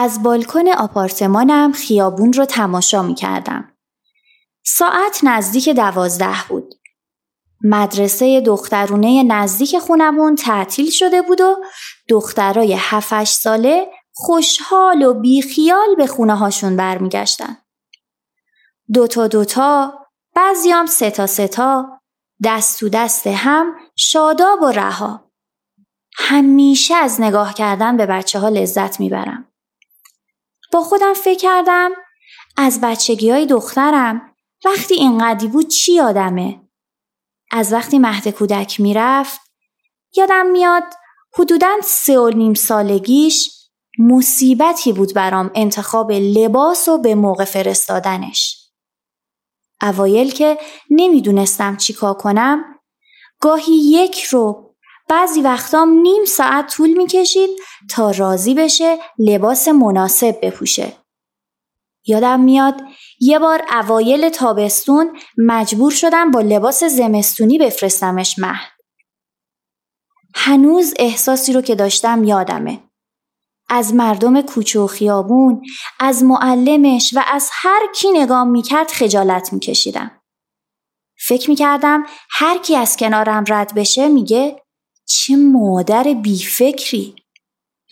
از بالکن آپارتمانم خیابون رو تماشا می کردم. ساعت نزدیک دوازده بود. مدرسه دخترونه نزدیک خونمون تعطیل شده بود و دخترای هفتش ساله خوشحال و بیخیال به خونه هاشون برمیگشتن. دوتا دوتا، بعضیام ستا ستا، دست تو دست هم شاداب و رها. همیشه از نگاه کردن به بچه ها لذت می‌برم. با خودم فکر کردم از بچگی های دخترم وقتی اینقدی بود چی یادمه؟ از وقتی مهد کودک می‌رفت یادم میاد حدوداً سه و نیم سالگیش مصیبتی بود برام انتخاب لباس و به موقع فرستادنش. اوایل که نمی‌دونستم چیکار کنم گاهی یک رو بعضی وقتام نیم ساعت طول می‌کشید تا راضی بشه لباس مناسب بپوشه. یادم میاد یه بار اوایل تابستون مجبور شدم با لباس زمستونی بفرستمش مهد. هنوز احساسی رو که داشتم یادمه. از مردم کوچه و خیابون، از معلمش و از هر کی نگاه می‌کرد خجالت میکشیدم. فکر می‌کردم هر کی از کنارم رد بشه میگه چه مادر بیفکری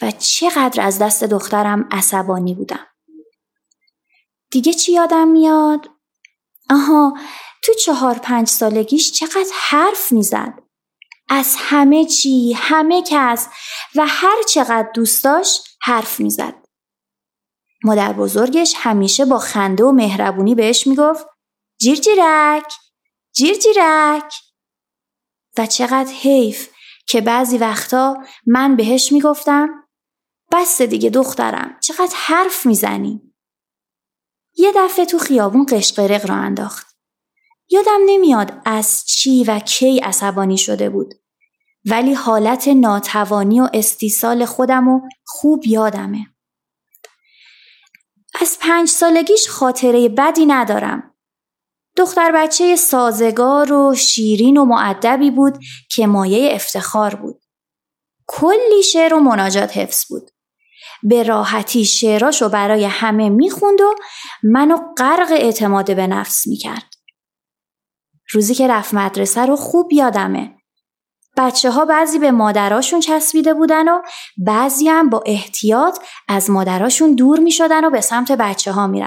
و چقدر از دست دخترم عصبانی بودم. دیگه چی یادم میاد؟ آها تو چهار پنج سالگیش چقدر حرف می‌زد. از همه چی، همه کس و هر چقدر دوست داشت حرف می‌زد. مادر بزرگش همیشه با خنده و مهربونی بهش می‌گفت جیر جیرک، جیر جیرک. و چقدر حیف که بعضی وقتا من بهش می‌گفتم بس دیگه دخترم چقدر حرف می‌زنی؟ یه دفعه تو خیابون قشقرق را انداخت. یادم نمیاد از چی و کی عصبانی شده بود ولی حالت ناتوانی و استیصال خودم و خوب یادمه. از پنج سالگیش خاطره بدی ندارم. دختر بچه سازگار و شیرین و معدبی بود که مایه افتخار بود. کلی شعر و مناجات حفظ بود. به راحتی شعراشو برای همه می‌خوند و منو غرق اعتماد به نفس می‌کرد. روزی که رفت مدرسه رو خوب یادمه. بچه ها بعضی به مادراشون چسبیده بودن و بعضی هم با احتیاط از مادراشون دور می شدن و به سمت بچه ها می.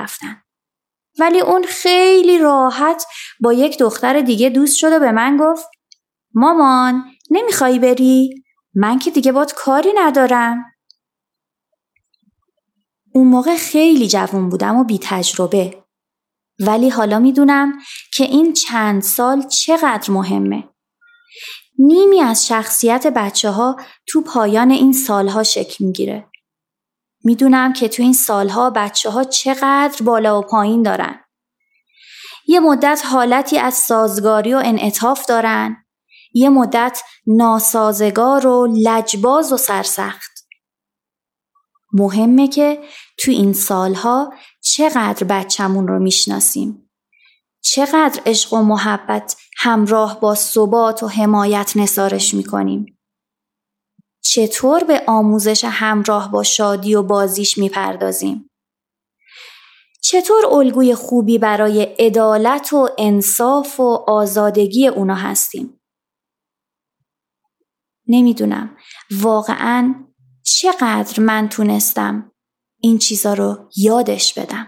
ولی اون خیلی راحت با یک دختر دیگه دوست شد و به من گفت مامان نمی‌خوای بری؟ من که دیگه باد کاری ندارم. اون موقع خیلی جوون بودم و بی تجربه. ولی حالا می‌دونم که این چند سال چقدر مهمه. نیمی از شخصیت بچه ها تو پایان این سالها شکل می‌گیره. می‌دونم که تو این سالها بچه ها چقدر بالا و پایین دارن. یه مدت حالتی از سازگاری و انعطاف دارن. یه مدت ناسازگار و لجباز و سرسخت. مهمه که تو این سالها چقدر بچمون رو می‌شناسیم. چقدر عشق و محبت همراه با ثبات و حمایت نسارش می‌کنیم. چطور به آموزش همراه با شادی و بازیش می‌پردازیم؟ چطور الگوی خوبی برای عدالت و انصاف و آزادگی اونا هستیم؟ نمی‌دونم واقعا چقدر من تونستم این چیزا رو یادش بدم.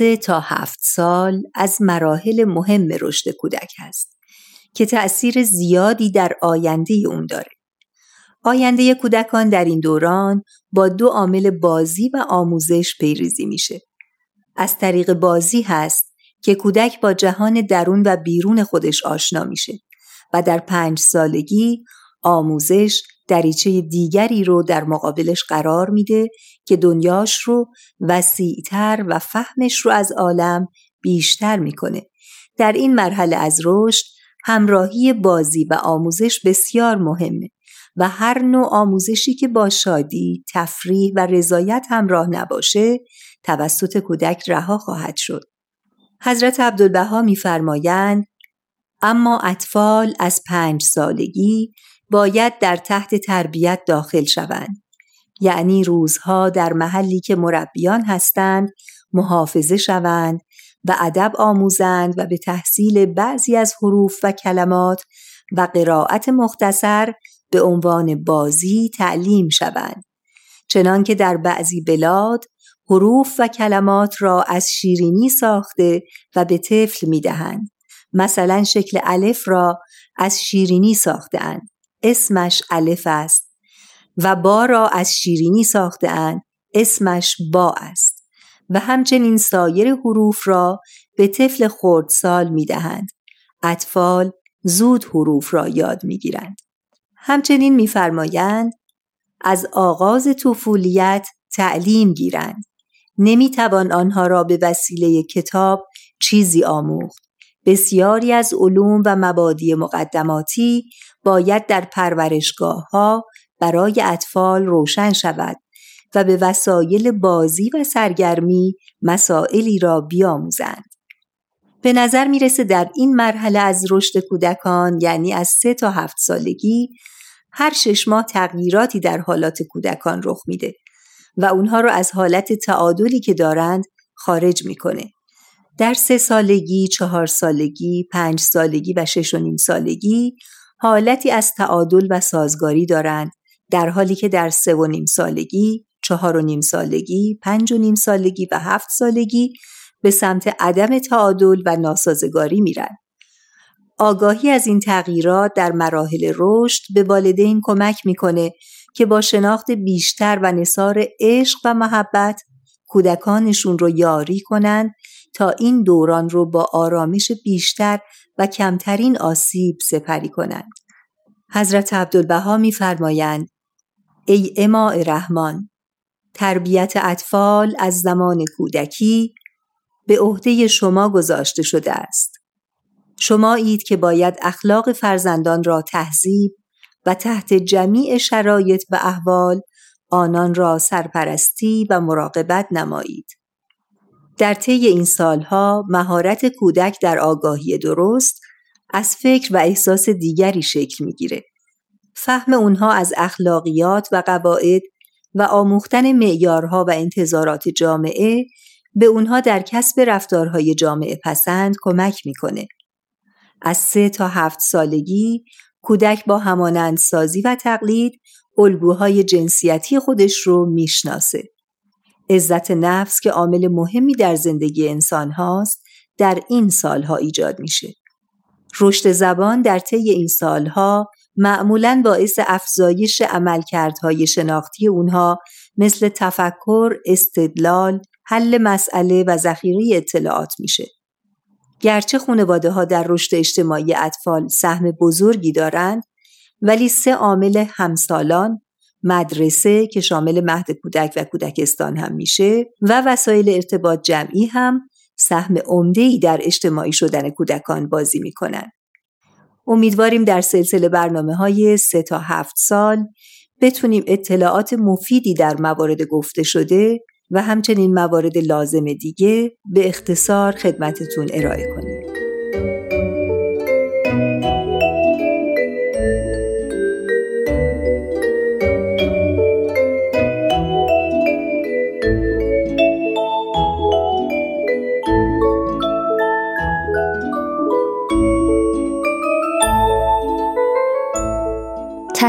سه تا هفت سال از مراحل مهم رشد کودک است که تأثیر زیادی در آینده اون داره. آینده کودکان در این دوران با دو عامل بازی و آموزش پیریزی میشه. از طریق بازی هست که کودک با جهان درون و بیرون خودش آشنا میشه و در پنج سالگی آموزش دریچه دیگری رو در مقابلش قرار میده که دنیاش رو وسیعتر و فهمش رو از عالم بیشتر می‌کنه. در این مرحله از رشد همراهی بازی و آموزش بسیار مهمه و هر نوع آموزشی که با شادی، تفریح و رضایت همراه نباشه توسط کودک رها خواهد شد. حضرت عبدالبها میفرمایند اما اطفال از پنج سالگی باید در تحت تربیت داخل شوند. یعنی روزها در محلی که مربیان هستند محافظه شوند و ادب آموزند و به تحصیل بعضی از حروف و کلمات و قرائت مختصر به عنوان بازی تعلیم شوند. چنانکه در بعضی بلاد حروف و کلمات را از شیرینی ساخته و به طفل می دهند. مثلا شکل الف را از شیرینی ساختهاند. اسمش الف است و با را از شیرینی ساختهاند. اسمش با است. و همچنین سایر حروف را به طفل خردسال می دهند. اطفال زود حروف را یاد می گیرند. همچنین میفرمایند از آغاز طفولیت تعلیم گیرند. نمی توان آنها را به وسیله کتاب چیزی آموخت. بسیاری از علوم و مبادی مقدماتی باید در پرورشگاه ها برای اطفال روشن شود و به وسایل بازی و سرگرمی مسائلی را بیاموزند. به نظر می‌رسه در این مرحله از رشد کودکان یعنی از سه تا هفت سالگی هر شش ماه تغییراتی در حالات کودکان رخ میده و اونها رو از حالت تعادلی که دارند خارج می‌کنه. در سه سالگی، چهار سالگی، پنج سالگی و شش و نیم سالگی حالتی از تعادل و سازگاری دارند در حالی که در سه و نیم سالگی، چهار و نیم سالگی، پنج و نیم سالگی و هفت سالگی به سمت عدم تعادل و ناسازگاری میرن. آگاهی از این تغییرات در مراحل رشد به والدین کمک می‌کنه که با شناخت بیشتر و نصار عشق و محبت کودکانشون رو یاری کنند تا این دوران رو با آرامش بیشتر و کمترین آسیب سپری کنند. حضرت عبدالبها میفرمایند ای اماع رحمان تربیت اطفال از زمان کودکی به عهده شما گذاشته شده است. شما اید که باید اخلاق فرزندان را تهذیب و تحت جمیع شرایط و احوال آنان را سرپرستی و مراقبت نمایید. در طی این سالها مهارت کودک در آگاهی درست از فکر و احساس دیگری شکل می‌گیره. فهم اونها از اخلاقیات و قواعد و آموختن معیارها و انتظارات جامعه به اونها در کسب رفتارهای جامعه پسند کمک می‌کنه. از سه تا هفت سالگی کودک با همانندسازی و تقلید الگوهای جنسیتی خودش رو می‌شناسه. عزت نفس که عامل مهمی در زندگی انسان هاست در این سالها ایجاد میشه. رشد زبان در طی این سالها معمولا باعث افزایش عملکردهای شناختی اونها مثل تفکر، استدلال، حل مسئله و ذخیره اطلاعات میشه. گرچه خانواده ها در رشد اجتماعی اطفال سهم بزرگی دارند ولی سه عامل همسالان مدرسه که شامل مهد کودک و کودکستان هم میشه و وسایل ارتباط جمعی هم سهم ای در اجتماعی شدن کودکان بازی می‌کنن. امیدواریم در سلسله برنامه های سه تا هفت سال بتونیم اطلاعات مفیدی در موارد گفته شده و همچنین موارد لازم دیگه به اختصار خدمتتون ارائه کنیم.